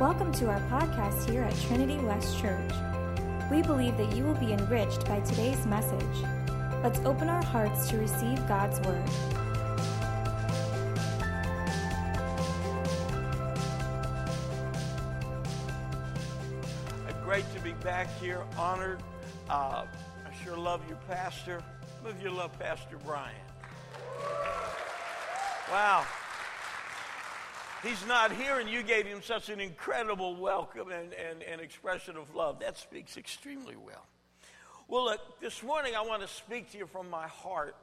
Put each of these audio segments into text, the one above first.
Welcome to our podcast here at Trinity West Church. We believe that you will be enriched by today's message. Let's open our hearts to receive God's Word. Great to be back here, honored. Uh, I sure love your pastor. Some of you love Pastor Brian. Wow. He's not here, and you gave him such an incredible welcome and, and, and expression of love. That speaks extremely well. Well, look, this morning I want to speak to you from my heart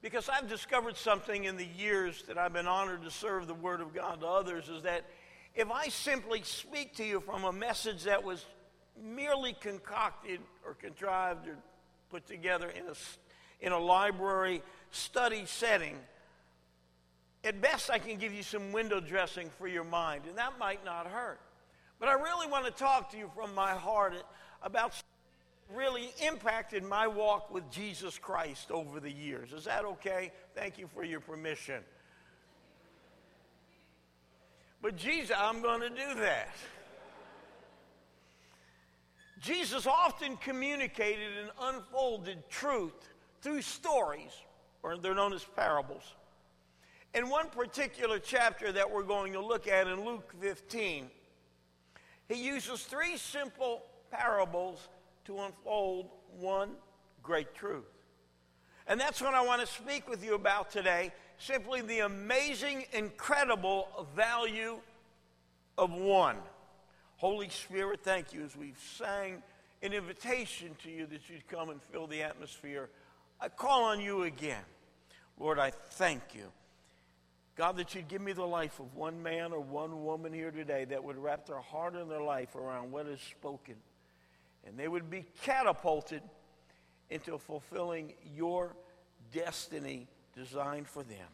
because I've discovered something in the years that I've been honored to serve the Word of God to others is that if I simply speak to you from a message that was merely concocted or contrived or put together in a, in a library study setting, at best, I can give you some window dressing for your mind, and that might not hurt. But I really want to talk to you from my heart about something that really impacted my walk with Jesus Christ over the years. Is that okay? Thank you for your permission. But Jesus, I'm going to do that. Jesus often communicated and unfolded truth through stories, or they're known as parables. In one particular chapter that we're going to look at in Luke 15, he uses three simple parables to unfold one great truth. And that's what I want to speak with you about today simply the amazing, incredible value of one. Holy Spirit, thank you as we've sang an invitation to you that you'd come and fill the atmosphere. I call on you again. Lord, I thank you God, that you'd give me the life of one man or one woman here today that would wrap their heart and their life around what is spoken. And they would be catapulted into fulfilling your destiny designed for them.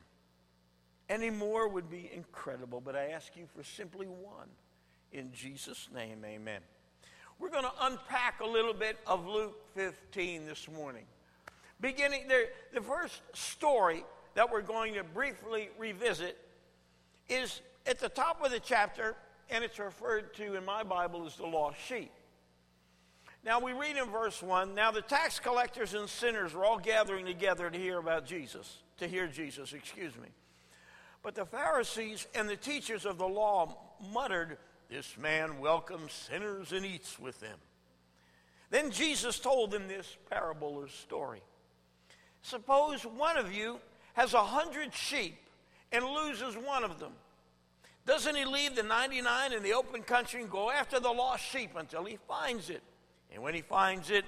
Any more would be incredible, but I ask you for simply one. In Jesus' name, amen. We're going to unpack a little bit of Luke 15 this morning. Beginning there, the first story that we're going to briefly revisit is at the top of the chapter, and it's referred to in my Bible as the lost sheep. Now we read in verse 1 Now the tax collectors and sinners were all gathering together to hear about Jesus, to hear Jesus, excuse me. But the Pharisees and the teachers of the law muttered, This man welcomes sinners and eats with them. Then Jesus told them this parable or story. Suppose one of you has a hundred sheep and loses one of them, doesn't he leave the 99 in the open country and go after the lost sheep until he finds it? And when he finds it,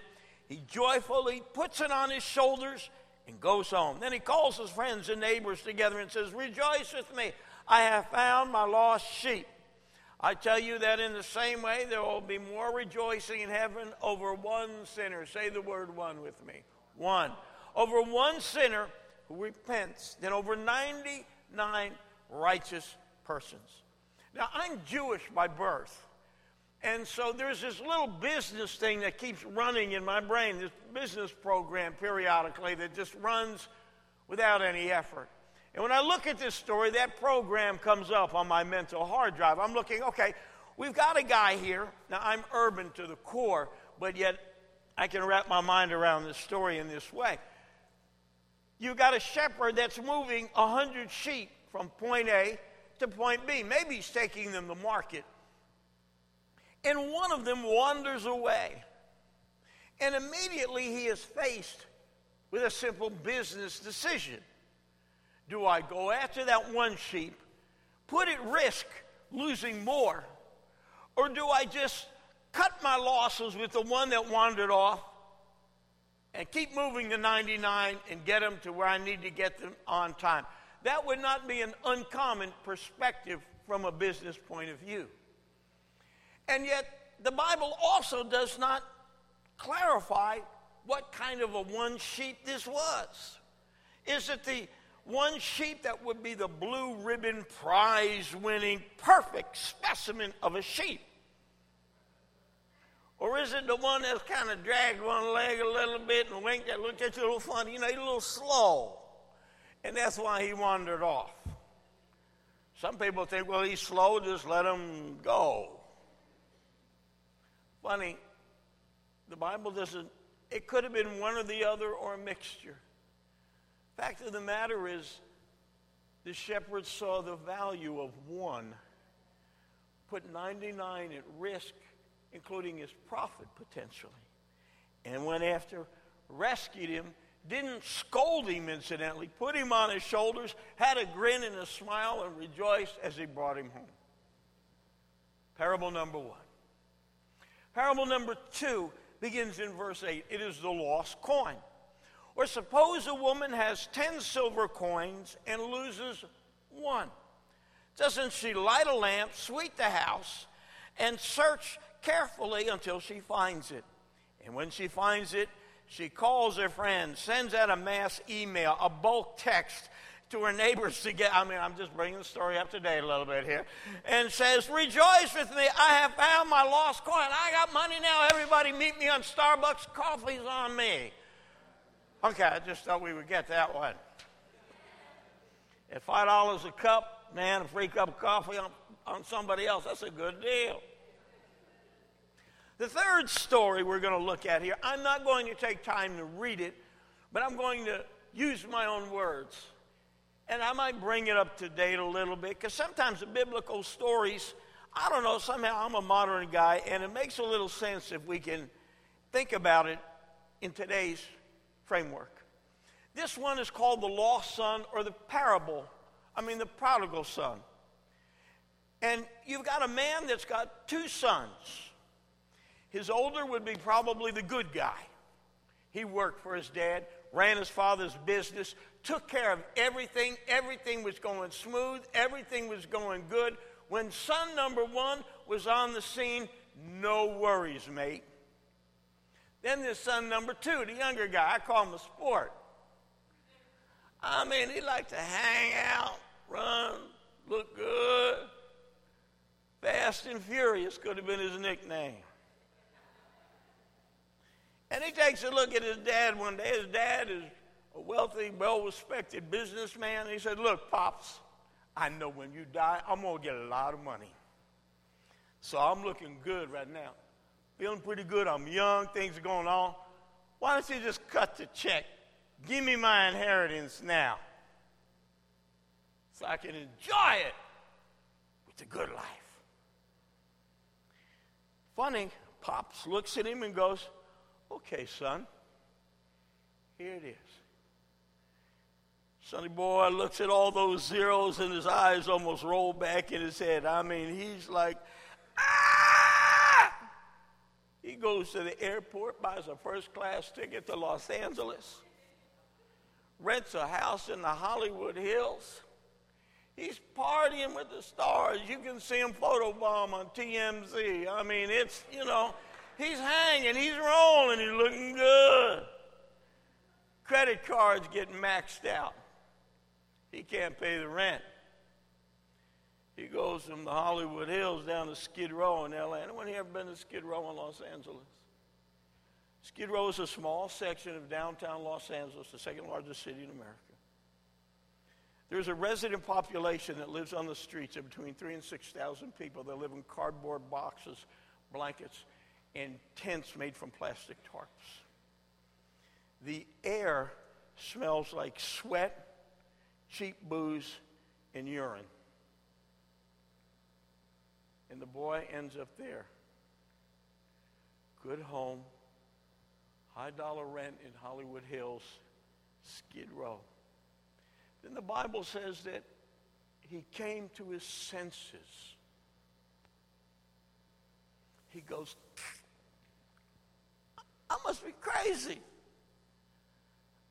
he joyfully puts it on his shoulders and goes home. Then he calls his friends and neighbors together and says, Rejoice with me, I have found my lost sheep. I tell you that in the same way, there will be more rejoicing in heaven over one sinner. Say the word one with me. One. Over one sinner who repents than over 99 righteous persons. Now, I'm Jewish by birth. And so there's this little business thing that keeps running in my brain, this business program periodically that just runs without any effort. And when I look at this story, that program comes up on my mental hard drive. I'm looking, okay, we've got a guy here. Now, I'm urban to the core, but yet I can wrap my mind around this story in this way. You've got a shepherd that's moving 100 sheep from point A to point B. Maybe he's taking them to market. And one of them wanders away. And immediately he is faced with a simple business decision. Do I go after that one sheep, put at risk losing more, or do I just cut my losses with the one that wandered off and keep moving the 99 and get them to where I need to get them on time. That would not be an uncommon perspective from a business point of view. And yet, the Bible also does not clarify what kind of a one sheep this was. Is it the one sheep that would be the blue ribbon prize winning perfect specimen of a sheep? Or is it the one that's kind of dragged one leg a little bit and winked at, looked at you a little funny? You know, he's a little slow. And that's why he wandered off. Some people think, well, he's slow, just let him go. Funny, the Bible doesn't, it could have been one or the other or a mixture. Fact of the matter is, the shepherd saw the value of one, put 99 at risk, including his profit potentially, and went after, rescued him, didn't scold him incidentally, put him on his shoulders, had a grin and a smile, and rejoiced as he brought him home. Parable number one. Parable number two begins in verse 8. It is the lost coin. Or suppose a woman has 10 silver coins and loses one. Doesn't she light a lamp, sweep the house, and search carefully until she finds it? And when she finds it, she calls her friends, sends out a mass email, a bulk text to her neighbors to get, I mean, I'm just bringing the story up to date a little bit here, and says, Rejoice with me, I have found my lost coin. I got money now. Everybody meet me on Starbucks. Coffee's on me. Okay, I just thought we would get that one. At $5 a cup, man, a free cup of coffee on, on somebody else, that's a good deal. The third story we're going to look at here, I'm not going to take time to read it, but I'm going to use my own words. And I might bring it up to date a little bit because sometimes the biblical stories, I don't know, somehow I'm a modern guy and it makes a little sense if we can think about it in today's framework. This one is called the lost son or the parable, I mean, the prodigal son. And you've got a man that's got two sons. His older would be probably the good guy. He worked for his dad, ran his father's business, took care of everything. Everything was going smooth, everything was going good. When son number one was on the scene, no worries, mate. Then there's son number two, the younger guy. I call him a sport. I mean, he liked to hang out, run, look good. Fast and Furious could have been his nickname. And he takes a look at his dad one day. His dad is a wealthy, well respected businessman. He said, Look, Pops, I know when you die, I'm going to get a lot of money. So I'm looking good right now. Feeling pretty good. I'm young. Things are going on. Why don't you just cut the check? Give me my inheritance now so I can enjoy it with the good life. Funny, Pops looks at him and goes, Okay, son, here it is. Sonny boy looks at all those zeros and his eyes almost roll back in his head. I mean, he's like, ah! He goes to the airport, buys a first class ticket to Los Angeles, rents a house in the Hollywood Hills. He's partying with the stars. You can see him photobomb on TMZ. I mean, it's, you know, he's hanging, he's rolling, he's looking good. Credit cards getting maxed out. He can't pay the rent. He goes from the Hollywood Hills down to Skid Row in LA. Anyone here ever been to Skid Row in Los Angeles? Skid Row is a small section of downtown Los Angeles, the second largest city in America. There's a resident population that lives on the streets of between three and 6,000 people. They live in cardboard boxes, blankets, and tents made from plastic tarps. The air smells like sweat cheap booze, and urine. And the boy ends up there. Good home, high dollar rent in Hollywood Hills, Skid Row. Then the Bible says that he came to his senses. He goes, I must be crazy.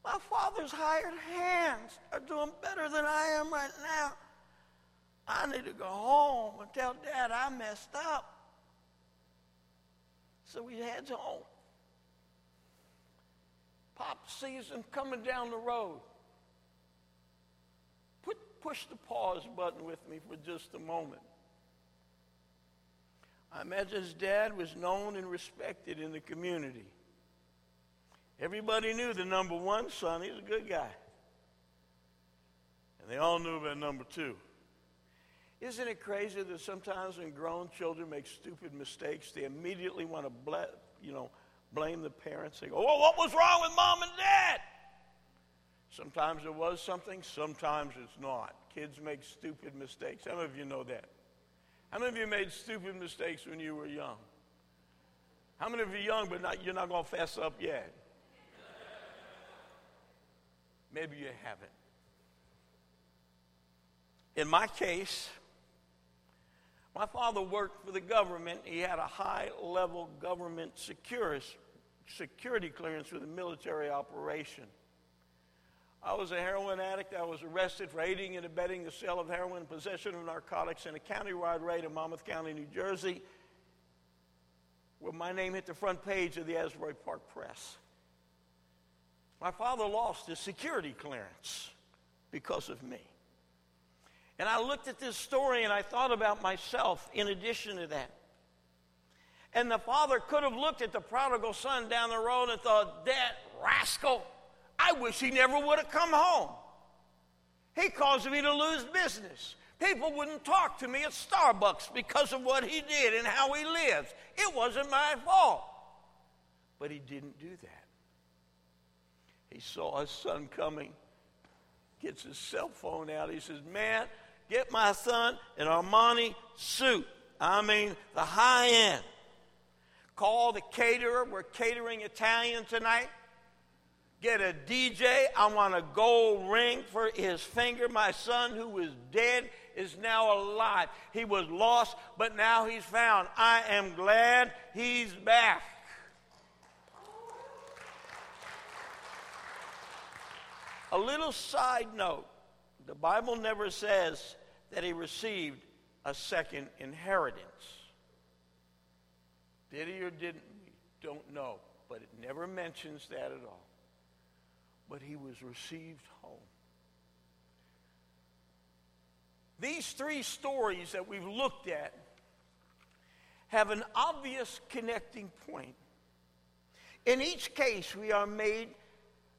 My father's hired hands are doing better than I am right now. I need to go home and tell Dad I messed up. So he heads home. Pop sees him coming down the road. Put, push the pause button with me for just a moment. I imagine his dad was known and respected in the community. Everybody knew the number one son, he's a good guy. And they all knew about number two. Isn't it crazy that sometimes when grown children make stupid mistakes, they immediately want to ble- you know, blame the parents? They go, well, what was wrong with mom and dad? Sometimes it was something, sometimes it's not. Kids make stupid mistakes. How many of you know that? How many of you made stupid mistakes when you were young? How many of you young, but not, you're not going to fess up yet? Maybe you haven't. In my case, my father worked for the government. He had a high level government security clearance with a military operation. I was a heroin addict. I was arrested for aiding and abetting the sale of heroin, possession of narcotics in a countywide raid in Monmouth County, New Jersey, where my name hit the front page of the Asbury Park Press. My father lost his security clearance because of me. And I looked at this story and I thought about myself in addition to that. And the father could have looked at the prodigal son down the road and thought, that rascal I wish he never would have come home. He caused me to lose business. People wouldn't talk to me at Starbucks because of what he did and how he lives. It wasn't my fault. But he didn't do that. He saw his son coming, gets his cell phone out. He says, Man, get my son an Armani suit. I mean, the high end. Call the caterer. We're catering Italian tonight get a DJ. I want a gold ring for his finger. My son, who was dead, is now alive. He was lost, but now he's found. I am glad he's back. A little side note the Bible never says that he received a second inheritance. Did he or didn't? Don't know, but it never mentions that at all but he was received home. These three stories that we've looked at have an obvious connecting point. In each case, we are made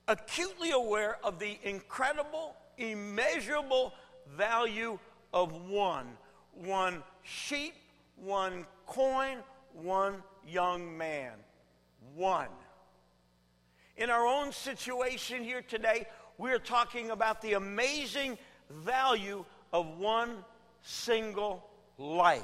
acutely aware of the incredible, immeasurable value of one one sheep, one coin, one young man. One. In our own situation here today, we're talking about the amazing value of one single life.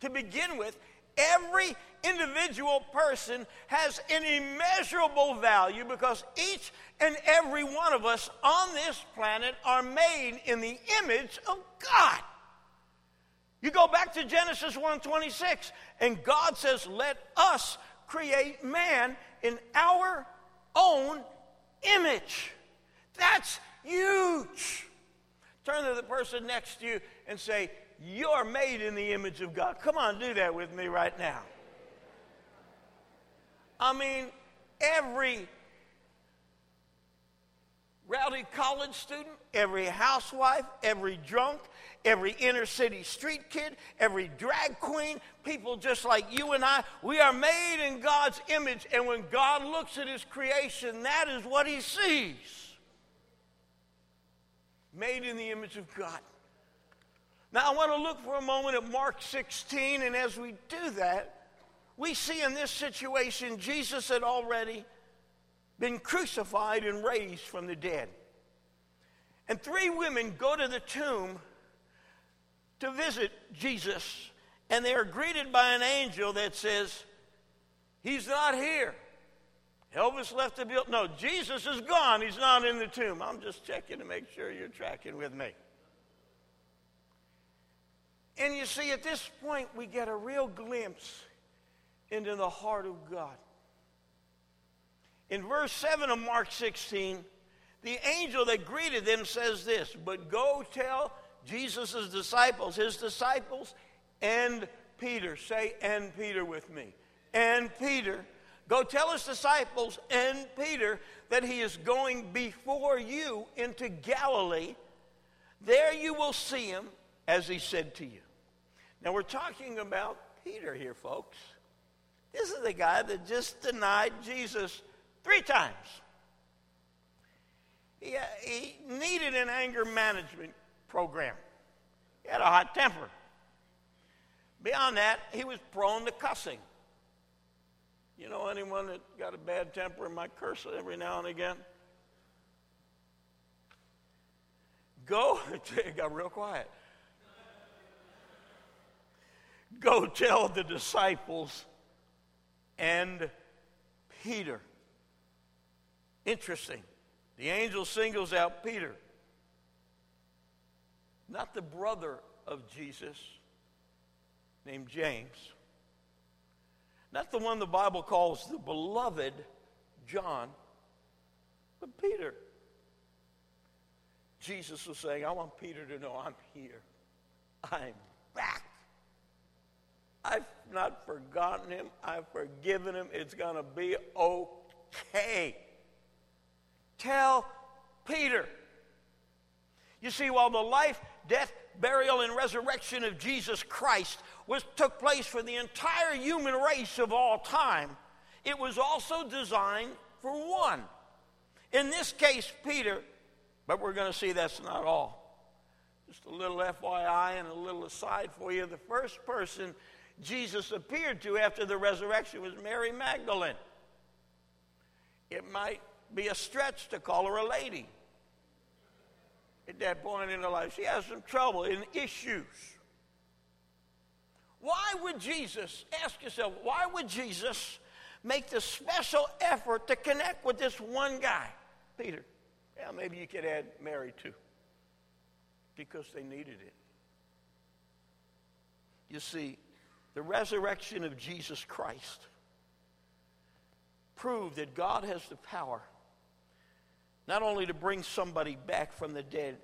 To begin with, every individual person has an immeasurable value because each and every one of us on this planet are made in the image of God. You go back to Genesis 1:26 and God says, "Let us create man in our own image. That's huge. Turn to the person next to you and say, You're made in the image of God. Come on, do that with me right now. I mean, every rowdy college student, every housewife, every drunk, every inner city street kid, every drag queen, people just like you and I, we are made in God's image. And when God looks at his creation, that is what he sees. Made in the image of God. Now, I want to look for a moment at Mark 16, and as we do that, we see in this situation Jesus had already been crucified and raised from the dead. And three women go to the tomb to visit Jesus, and they are greeted by an angel that says, He's not here. Elvis left the building. No, Jesus is gone. He's not in the tomb. I'm just checking to make sure you're tracking with me. And you see, at this point, we get a real glimpse into the heart of God. In verse 7 of Mark 16, the angel that greeted them says this But go tell Jesus' disciples, his disciples, and Peter. Say, and Peter with me. And Peter. Go tell his disciples and Peter that he is going before you into Galilee. There you will see him as he said to you. Now we're talking about Peter here, folks. This is the guy that just denied Jesus three times. He, uh, he needed an anger management program. He had a hot temper. Beyond that, he was prone to cussing. You know anyone that got a bad temper and might curse every now and again? Go, it got real quiet. Go tell the disciples and Peter. Interesting. The angel singles out Peter, not the brother of Jesus named James, not the one the Bible calls the beloved John, but Peter. Jesus was saying, I want Peter to know I'm here. I'm. I've not forgotten him. I've forgiven him. It's going to be okay. Tell Peter. You see, while the life, death, burial, and resurrection of Jesus Christ was, took place for the entire human race of all time, it was also designed for one. In this case, Peter, but we're going to see that's not all. Just a little FYI and a little aside for you. The first person Jesus appeared to after the resurrection was Mary Magdalene. It might be a stretch to call her a lady. At that point in her life, she has some trouble and issues. Why would Jesus, ask yourself, why would Jesus make the special effort to connect with this one guy, Peter? Yeah, maybe you could add Mary too, because they needed it. You see, the resurrection of Jesus Christ proved that God has the power not only to bring somebody back from the dead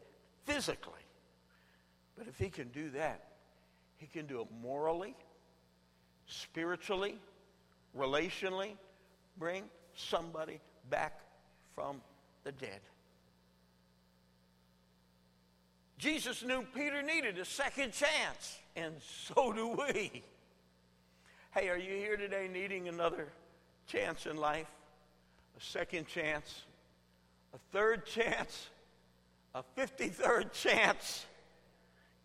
physically, but if He can do that, He can do it morally, spiritually, relationally, bring somebody back from the dead. Jesus knew Peter needed a second chance, and so do we. Hey, are you here today needing another chance in life? A second chance? A third chance? A 53rd chance?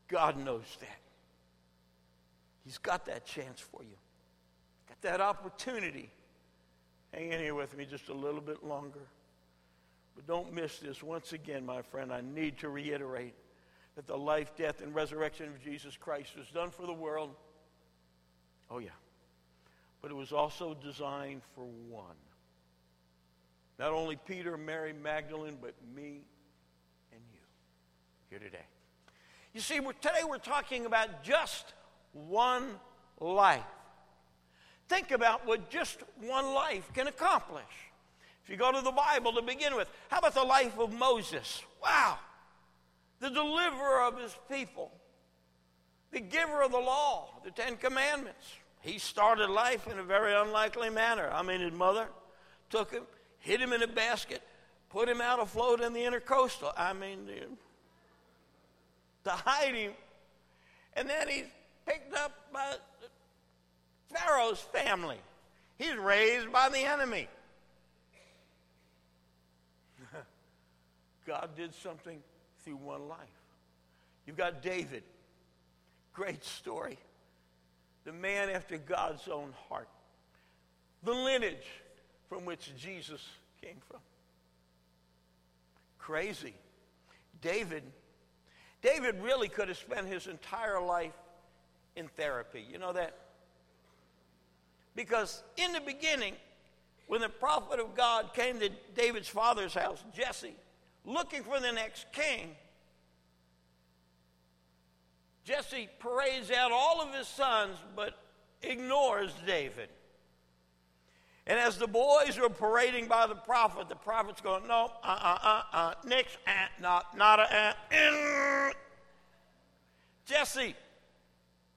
God knows that. He's got that chance for you. Got that opportunity. Hang in here with me just a little bit longer. But don't miss this. Once again, my friend, I need to reiterate that the life, death, and resurrection of Jesus Christ was done for the world. Oh, yeah but it was also designed for one. Not only Peter, Mary, Magdalene, but me and you here today. You see, we're, today we're talking about just one life. Think about what just one life can accomplish. If you go to the Bible to begin with, how about the life of Moses? Wow! The deliverer of his people, the giver of the law, the Ten Commandments. He started life in a very unlikely manner. I mean, his mother took him, hid him in a basket, put him out afloat in the intercoastal. I mean, to hide him. And then he's picked up by Pharaoh's family. He's raised by the enemy. God did something through one life. You've got David. Great story the man after God's own heart, the lineage from which Jesus came from. Crazy. David, David really could have spent his entire life in therapy. You know that? Because in the beginning, when the prophet of God came to David's father's house, Jesse, looking for the next king, Jesse parades out all of his sons, but ignores David. And as the boys are parading by the prophet, the prophet's going, no, uh, uh, uh, uh, nix, uh, not, not a, uh. Jesse,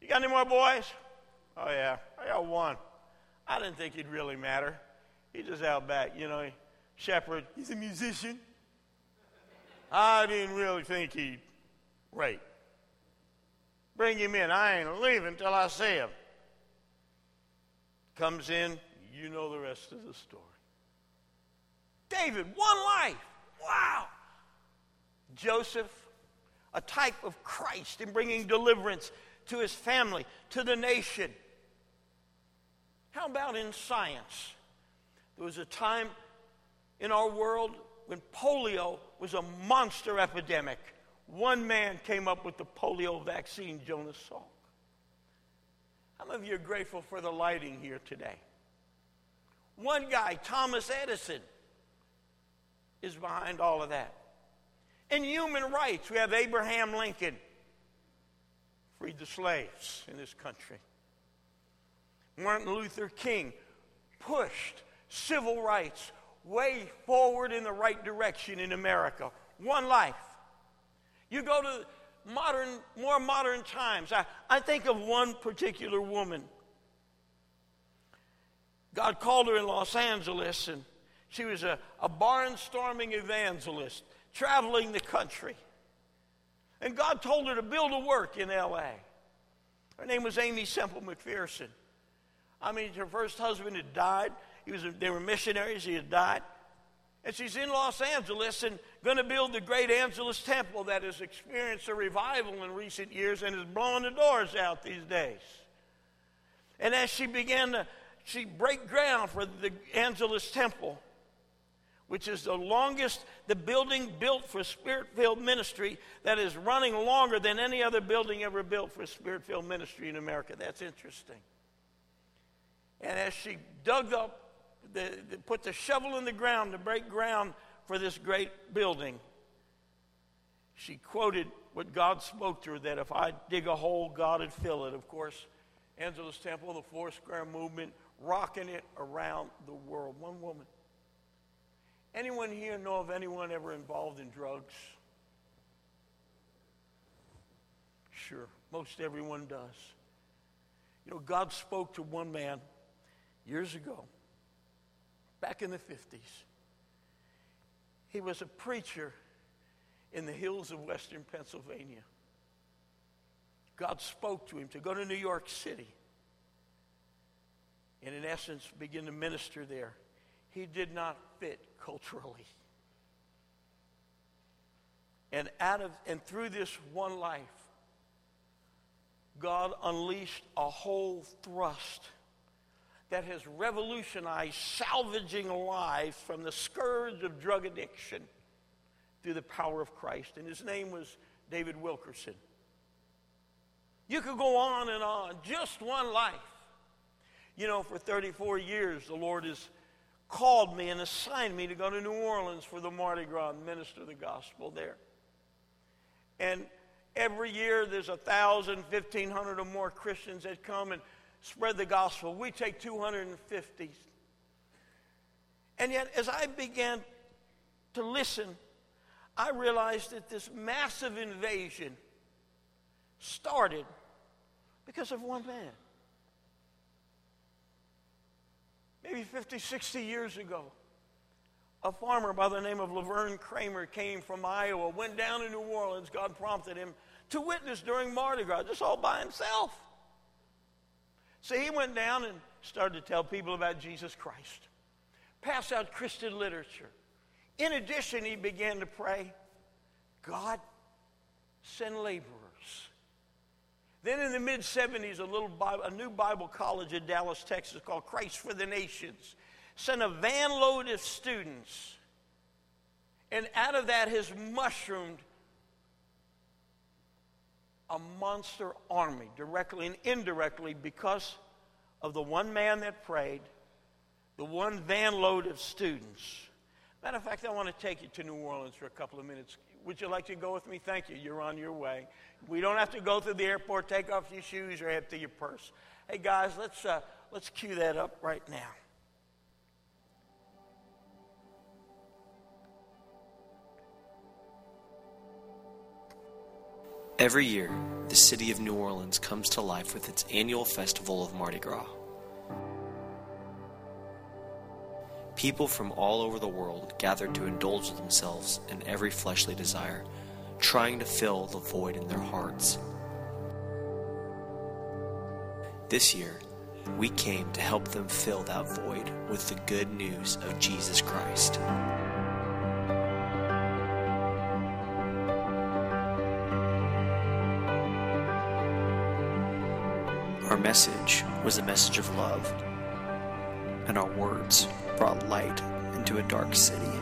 you got any more boys? Oh, yeah, I got one. I didn't think he'd really matter. He's just out back, you know, shepherd. He's a musician. I didn't really think he'd rape. Bring him in. I ain't leaving till I see him. Comes in, you know the rest of the story. David, one life. Wow. Joseph, a type of Christ in bringing deliverance to his family, to the nation. How about in science? There was a time in our world when polio was a monster epidemic. One man came up with the polio vaccine, Jonas Salk. How many of you are grateful for the lighting here today? One guy, Thomas Edison, is behind all of that. In human rights, we have Abraham Lincoln, freed the slaves in this country. Martin Luther King pushed civil rights way forward in the right direction in America. One life. You go to modern, more modern times. I, I think of one particular woman. God called her in Los Angeles, and she was a, a barnstorming evangelist traveling the country. And God told her to build a work in LA. Her name was Aimee Semple McPherson. I mean, her first husband had died. He was, they were missionaries. He had died. And she's in Los Angeles and going to build the great Angelus Temple that has experienced a revival in recent years and is blowing the doors out these days. And as she began to she break ground for the Angelus Temple, which is the longest, the building built for spirit filled ministry that is running longer than any other building ever built for spirit filled ministry in America. That's interesting. And as she dug up the, the, put the shovel in the ground to break ground for this great building, she quoted what God spoke to her that if I dig a hole, God would fill it. Of course, Angelus Temple, the four square movement, rocking it around the world. One woman. Anyone here know of anyone ever involved in drugs? Sure, most everyone does. You know, God spoke to one man years ago back in the 50s. He was a preacher in the hills of western Pennsylvania. God spoke to him to go to New York City and, in essence, begin to minister there. He did not fit culturally. And out of and through this one life, God unleashed a whole thrust that has revolutionized salvaging lives from the scourge of drug addiction through the power of Christ. And his name was David Wilkerson. You could go on and on, just one life. You know, for 34 years, the Lord has called me and assigned me to go to New Orleans for the Mardi Gras and minister the gospel there. And every year there's a thousand, fifteen hundred or more Christians that come and spread the gospel. We take 250. And yet, as I began to listen, I realized that this massive invasion started because of one man. Maybe 50, 60 years ago, a farmer by the name of Laverne Kramer came from Iowa, went down to New Orleans. God prompted him to witness during Mardi Gras, just all by himself. So he went down and started to tell people about Jesus Christ, pass out Christian literature. In addition, he began to pray, God, send laborers. Then in the mid 70s, a little Bible, a new Bible college in Dallas, Texas called Christ for the Nations sent a van load of students. And out of that has mushroomed a monster army, directly and indirectly, because of the one man that prayed, the one van load of students. Matter of fact, I want to take you to New Orleans for a couple of minutes. Would you like to go with me? Thank you. You're on your way. We don't have to go through the airport, take off your shoes, or empty your purse. Hey, guys, let's, uh, let's cue that up right now. Every year, the city of New Orleans comes to life with its annual festival of Mardi Gras. People from all over the world gather to indulge themselves in every fleshly desire, trying to fill the void in their hearts. This year, we came to help them fill that void with the good news of Jesus Christ. Message was the message of love, and our words brought light into a dark city.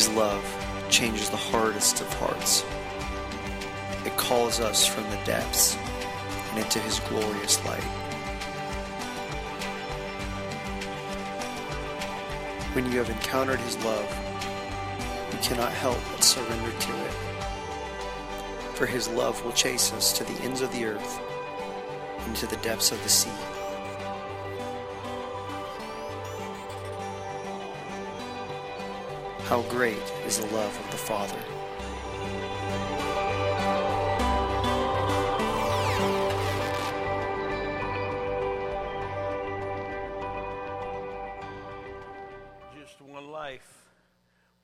His love changes the hardest of hearts. It calls us from the depths and into His glorious light. When you have encountered His love, you cannot help but surrender to it. For His love will chase us to the ends of the earth, into the depths of the sea. How great is the love of the Father! Just one life.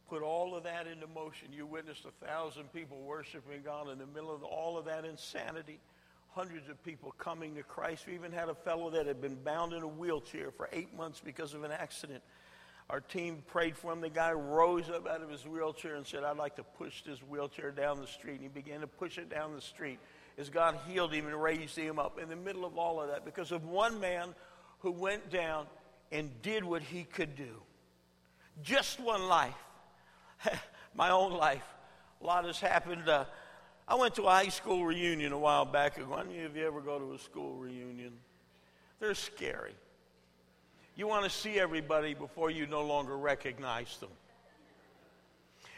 Put all of that into motion. You witnessed a thousand people worshiping God in the middle of all of that insanity. Hundreds of people coming to Christ. We even had a fellow that had been bound in a wheelchair for eight months because of an accident. Our team prayed for him. The guy rose up out of his wheelchair and said, I'd like to push this wheelchair down the street. And he began to push it down the street as God healed him and raised him up in the middle of all of that because of one man who went down and did what he could do. Just one life. My own life. A lot has happened. Uh, I went to a high school reunion a while back ago. Any of you ever go to a school reunion? They're scary. You want to see everybody before you no longer recognize them.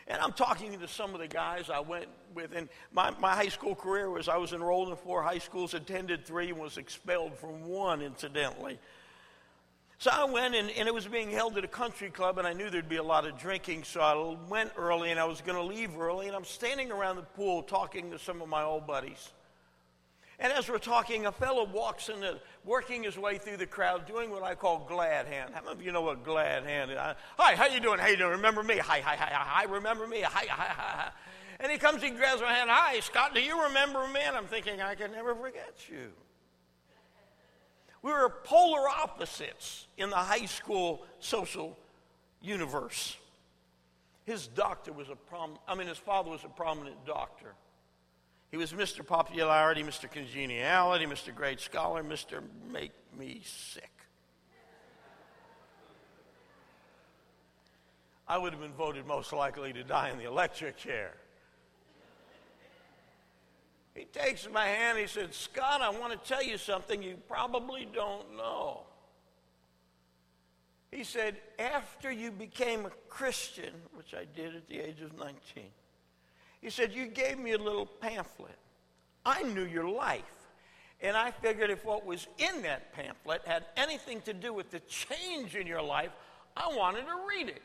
And I'm talking to some of the guys I went with. And my, my high school career was I was enrolled in four high schools, attended three, and was expelled from one, incidentally. So I went, and, and it was being held at a country club, and I knew there'd be a lot of drinking. So I went early, and I was going to leave early. And I'm standing around the pool talking to some of my old buddies. And as we're talking, a fellow walks in, the, working his way through the crowd, doing what I call glad hand. How many of you know what glad hand is? Hi, how you doing? How you doing? Remember me? Hi, hi, hi, hi, remember me? Hi, hi, hi, hi. And he comes, he grabs my hand. Hi, Scott, do you remember me? And I'm thinking, I can never forget you. We were polar opposites in the high school social universe. His doctor was a prom, I mean, his father was a prominent doctor. He was Mr. Popularity, Mr. Congeniality, Mr. Great Scholar, Mr. Make Me Sick. I would have been voted most likely to die in the electric chair. He takes my hand. He said, Scott, I want to tell you something you probably don't know. He said, after you became a Christian, which I did at the age of 19, he said, You gave me a little pamphlet. I knew your life. And I figured if what was in that pamphlet had anything to do with the change in your life, I wanted to read it.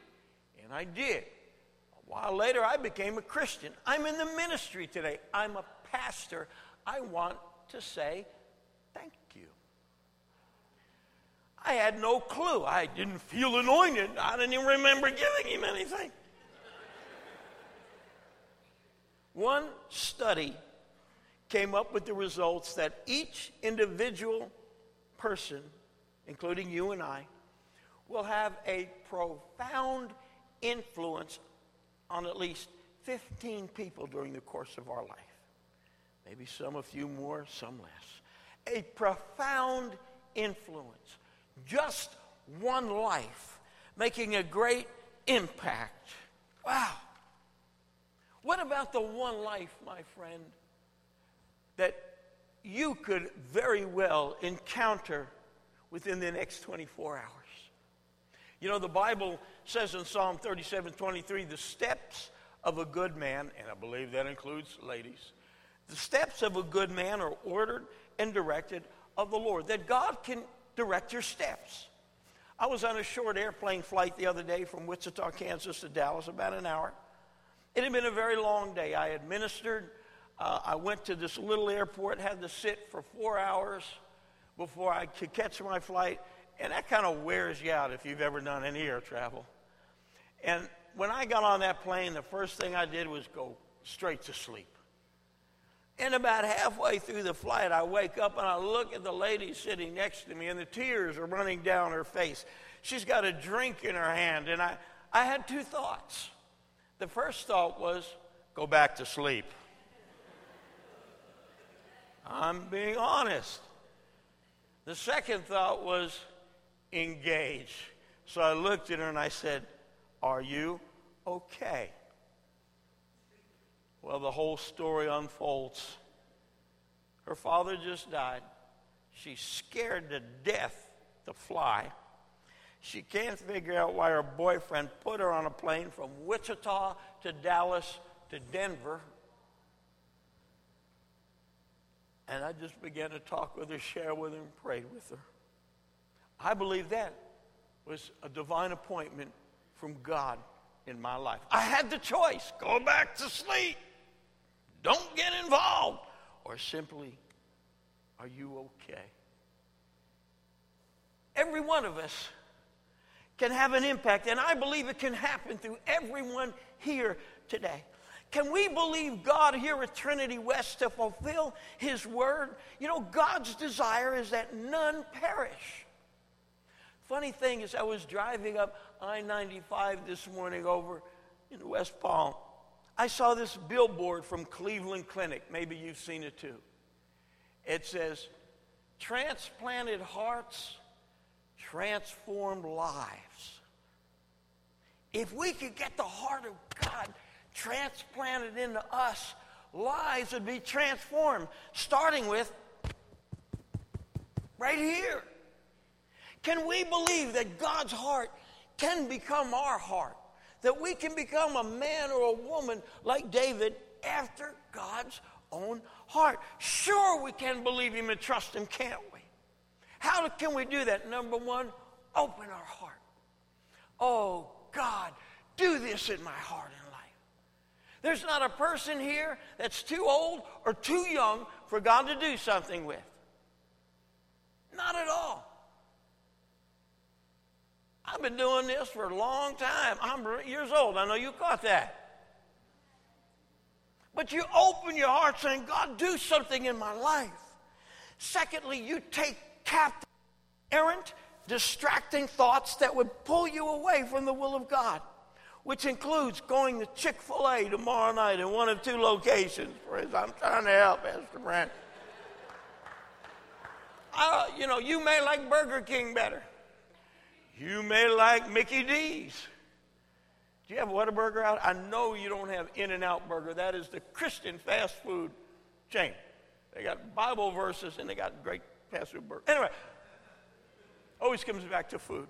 And I did. A while later, I became a Christian. I'm in the ministry today. I'm a pastor. I want to say thank you. I had no clue. I didn't feel anointed. I didn't even remember giving him anything. One study came up with the results that each individual person, including you and I, will have a profound influence on at least 15 people during the course of our life. Maybe some a few more, some less. A profound influence. Just one life making a great impact. Wow. What about the one life, my friend, that you could very well encounter within the next 24 hours? You know, the Bible says in Psalm 37 23, the steps of a good man, and I believe that includes ladies, the steps of a good man are ordered and directed of the Lord, that God can direct your steps. I was on a short airplane flight the other day from Wichita, Kansas to Dallas, about an hour. It had been a very long day. I had ministered. Uh, I went to this little airport, had to sit for four hours before I could catch my flight. And that kind of wears you out if you've ever done any air travel. And when I got on that plane, the first thing I did was go straight to sleep. And about halfway through the flight, I wake up and I look at the lady sitting next to me, and the tears are running down her face. She's got a drink in her hand, and I, I had two thoughts. The first thought was, go back to sleep. I'm being honest. The second thought was, engage. So I looked at her and I said, Are you okay? Well, the whole story unfolds. Her father just died. She's scared to death to fly. She can't figure out why her boyfriend put her on a plane from Wichita to Dallas to Denver. And I just began to talk with her, share with her, and pray with her. I believe that was a divine appointment from God in my life. I had the choice go back to sleep, don't get involved, or simply, are you okay? Every one of us can have an impact. And I believe it can happen through everyone here today. Can we believe God here at Trinity West to fulfill His word? You know, God's desire is that none perish. Funny thing is, I was driving up I 95 this morning over in West Palm. I saw this billboard from Cleveland Clinic. Maybe you've seen it too. It says, Transplanted hearts transformed lives. If we could get the heart of God transplanted into us, lives would be transformed, starting with right here. Can we believe that God's heart can become our heart? That we can become a man or a woman like David after God's own heart? Sure, we can believe Him and trust Him, can't we? How can we do that? Number one, open our heart. Oh, God, do this in my heart and life. There's not a person here that's too old or too young for God to do something with. Not at all. I've been doing this for a long time. I'm years old. I know you caught that. But you open your heart saying, God, do something in my life. Secondly, you take captive, errant, distracting thoughts that would pull you away from the will of God. which includes going to Chick fil A tomorrow night in one of two locations. Friends, I'm trying to help, Pastor Brent. Uh, you know, you may like Burger King better. You may like Mickey D's. Do you have Whataburger out? I know you don't have In N Out Burger. That is the Christian fast food chain. They got Bible verses and they got great Anyway, always comes back to food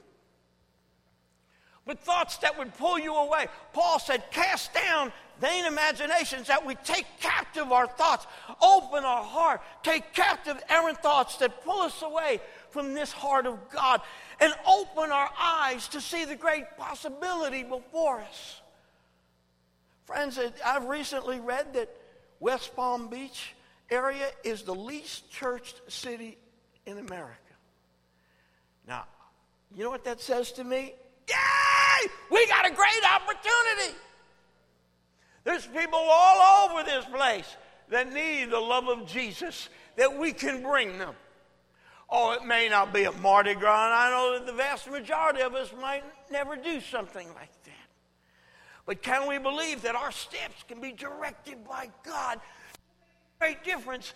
but thoughts that would pull you away. Paul said, Cast down vain imaginations that we take captive our thoughts, open our heart, take captive errant thoughts that pull us away from this heart of God, and open our eyes to see the great possibility before us. Friends, I've recently read that West Palm Beach area is the least churched city in America. Now, you know what that says to me? Yay! We got a great opportunity. There's people all over this place that need the love of Jesus that we can bring them. Oh, it may not be a Mardi Gras, I know that the vast majority of us might never do something like that. But can we believe that our steps can be directed by God? To make a great difference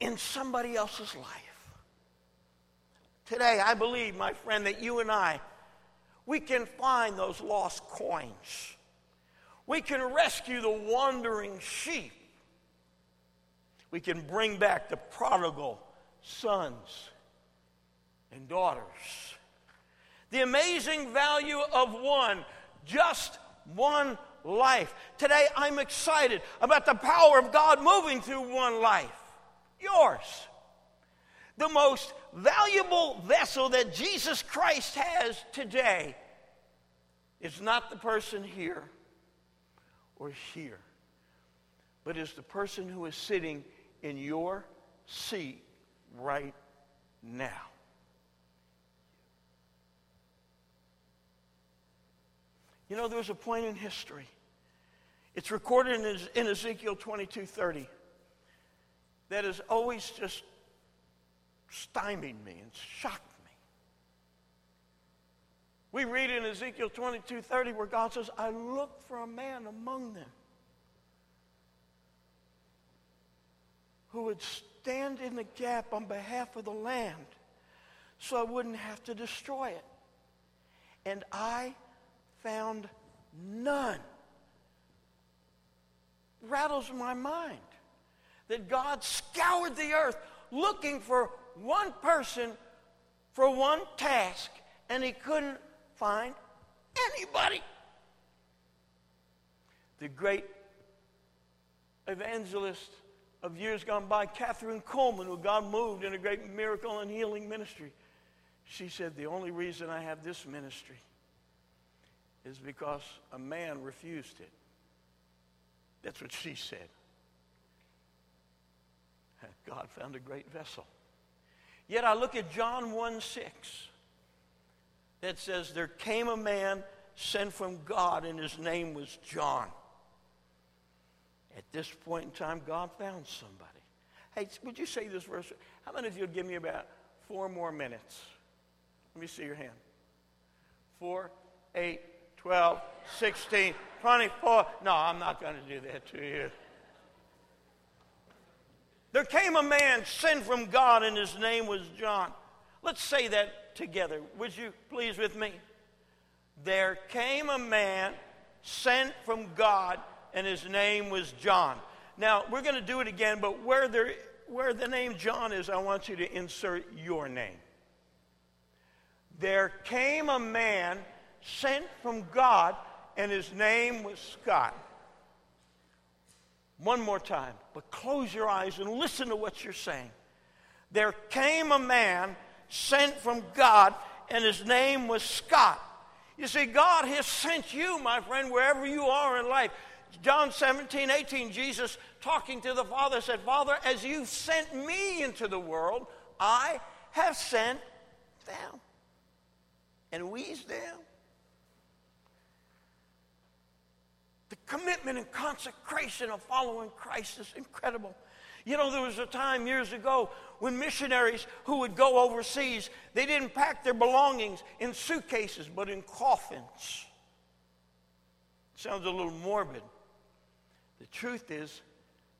in somebody else's life. Today, I believe, my friend, that you and I we can find those lost coins. We can rescue the wandering sheep. We can bring back the prodigal sons and daughters. The amazing value of one, just one life. Today, I'm excited about the power of God moving through one life. Yours. The most valuable vessel that Jesus Christ has today is not the person here or here, but is the person who is sitting in your seat right now. You know, there was a point in history. It's recorded in Ezekiel 22:30 that has always just stymied me and shocked me. We read in Ezekiel 22 30 where God says, I looked for a man among them who would stand in the gap on behalf of the land so I wouldn't have to destroy it. And I found none. Rattles my mind that God scoured the earth looking for one person for one task, and he couldn't find anybody. The great evangelist of years gone by, Kathryn Kuhlman, who God moved in a great miracle and healing ministry, she said, The only reason I have this ministry is because a man refused it. That's what she said. God found a great vessel. Yet I look at John 1 6 that says, There came a man sent from God, and his name was John. At this point in time, God found somebody. Hey, would you say this verse? How many of you would give me about four more minutes? Let me see your hand. Four, eight, 12, 16, 24. No, I'm not going to do that to you. There came a man sent from God, and his name was John. Let's say that together. Would you please with me? There came a man sent from God, and his name was John. Now, we're going to do it again, but where, there, where the name John is, I want you to insert your name. There came a man sent from God, and his name was Scott. One more time, but close your eyes and listen to what you're saying. There came a man sent from God, and his name was Scott. You see, God has sent you, my friend, wherever you are in life. John 17, 18, Jesus talking to the Father said, Father, as you sent me into the world, I have sent them. And we's them. The commitment and consecration of following Christ is incredible. You know, there was a time years ago when missionaries who would go overseas, they didn't pack their belongings in suitcases, but in coffins. Sounds a little morbid. The truth is,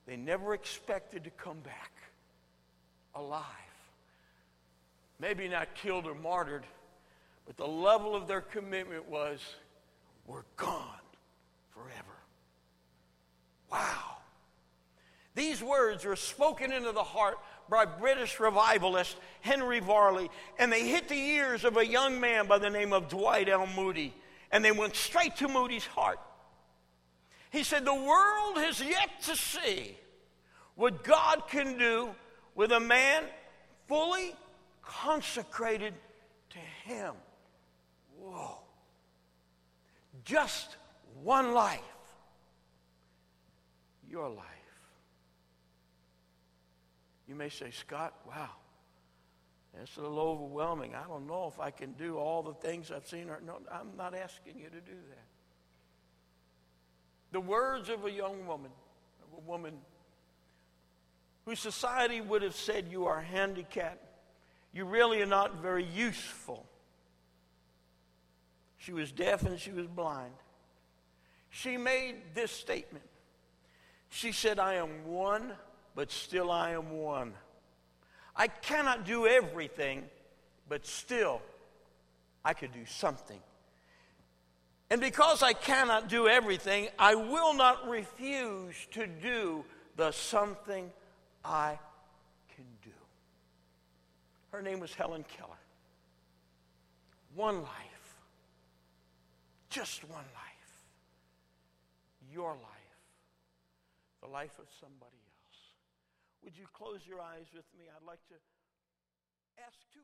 they never expected to come back alive. Maybe not killed or martyred, but the level of their commitment was we're gone forever. Wow. These words were spoken into the heart by British revivalist Henry Varley, and they hit the ears of a young man by the name of Dwight L. Moody, and they went straight to Moody's heart. He said, The world has yet to see what God can do with a man fully consecrated to Him. Whoa. Just one life. Your life. You may say, Scott, wow, that's a little overwhelming. I don't know if I can do all the things I've seen. No, I'm not asking you to do that. The words of a young woman, of a woman whose society would have said, You are handicapped. You really are not very useful. She was deaf and she was blind. She made this statement. She said, I am one but still I am one. I cannot do everything, but still I could do something. And because I cannot do everything, I will not refuse to do the something I can do. Her name was Helen Keller. One life, just one life, your life, the life of somebody else. would you close your eyes with me? I'd like to ask two.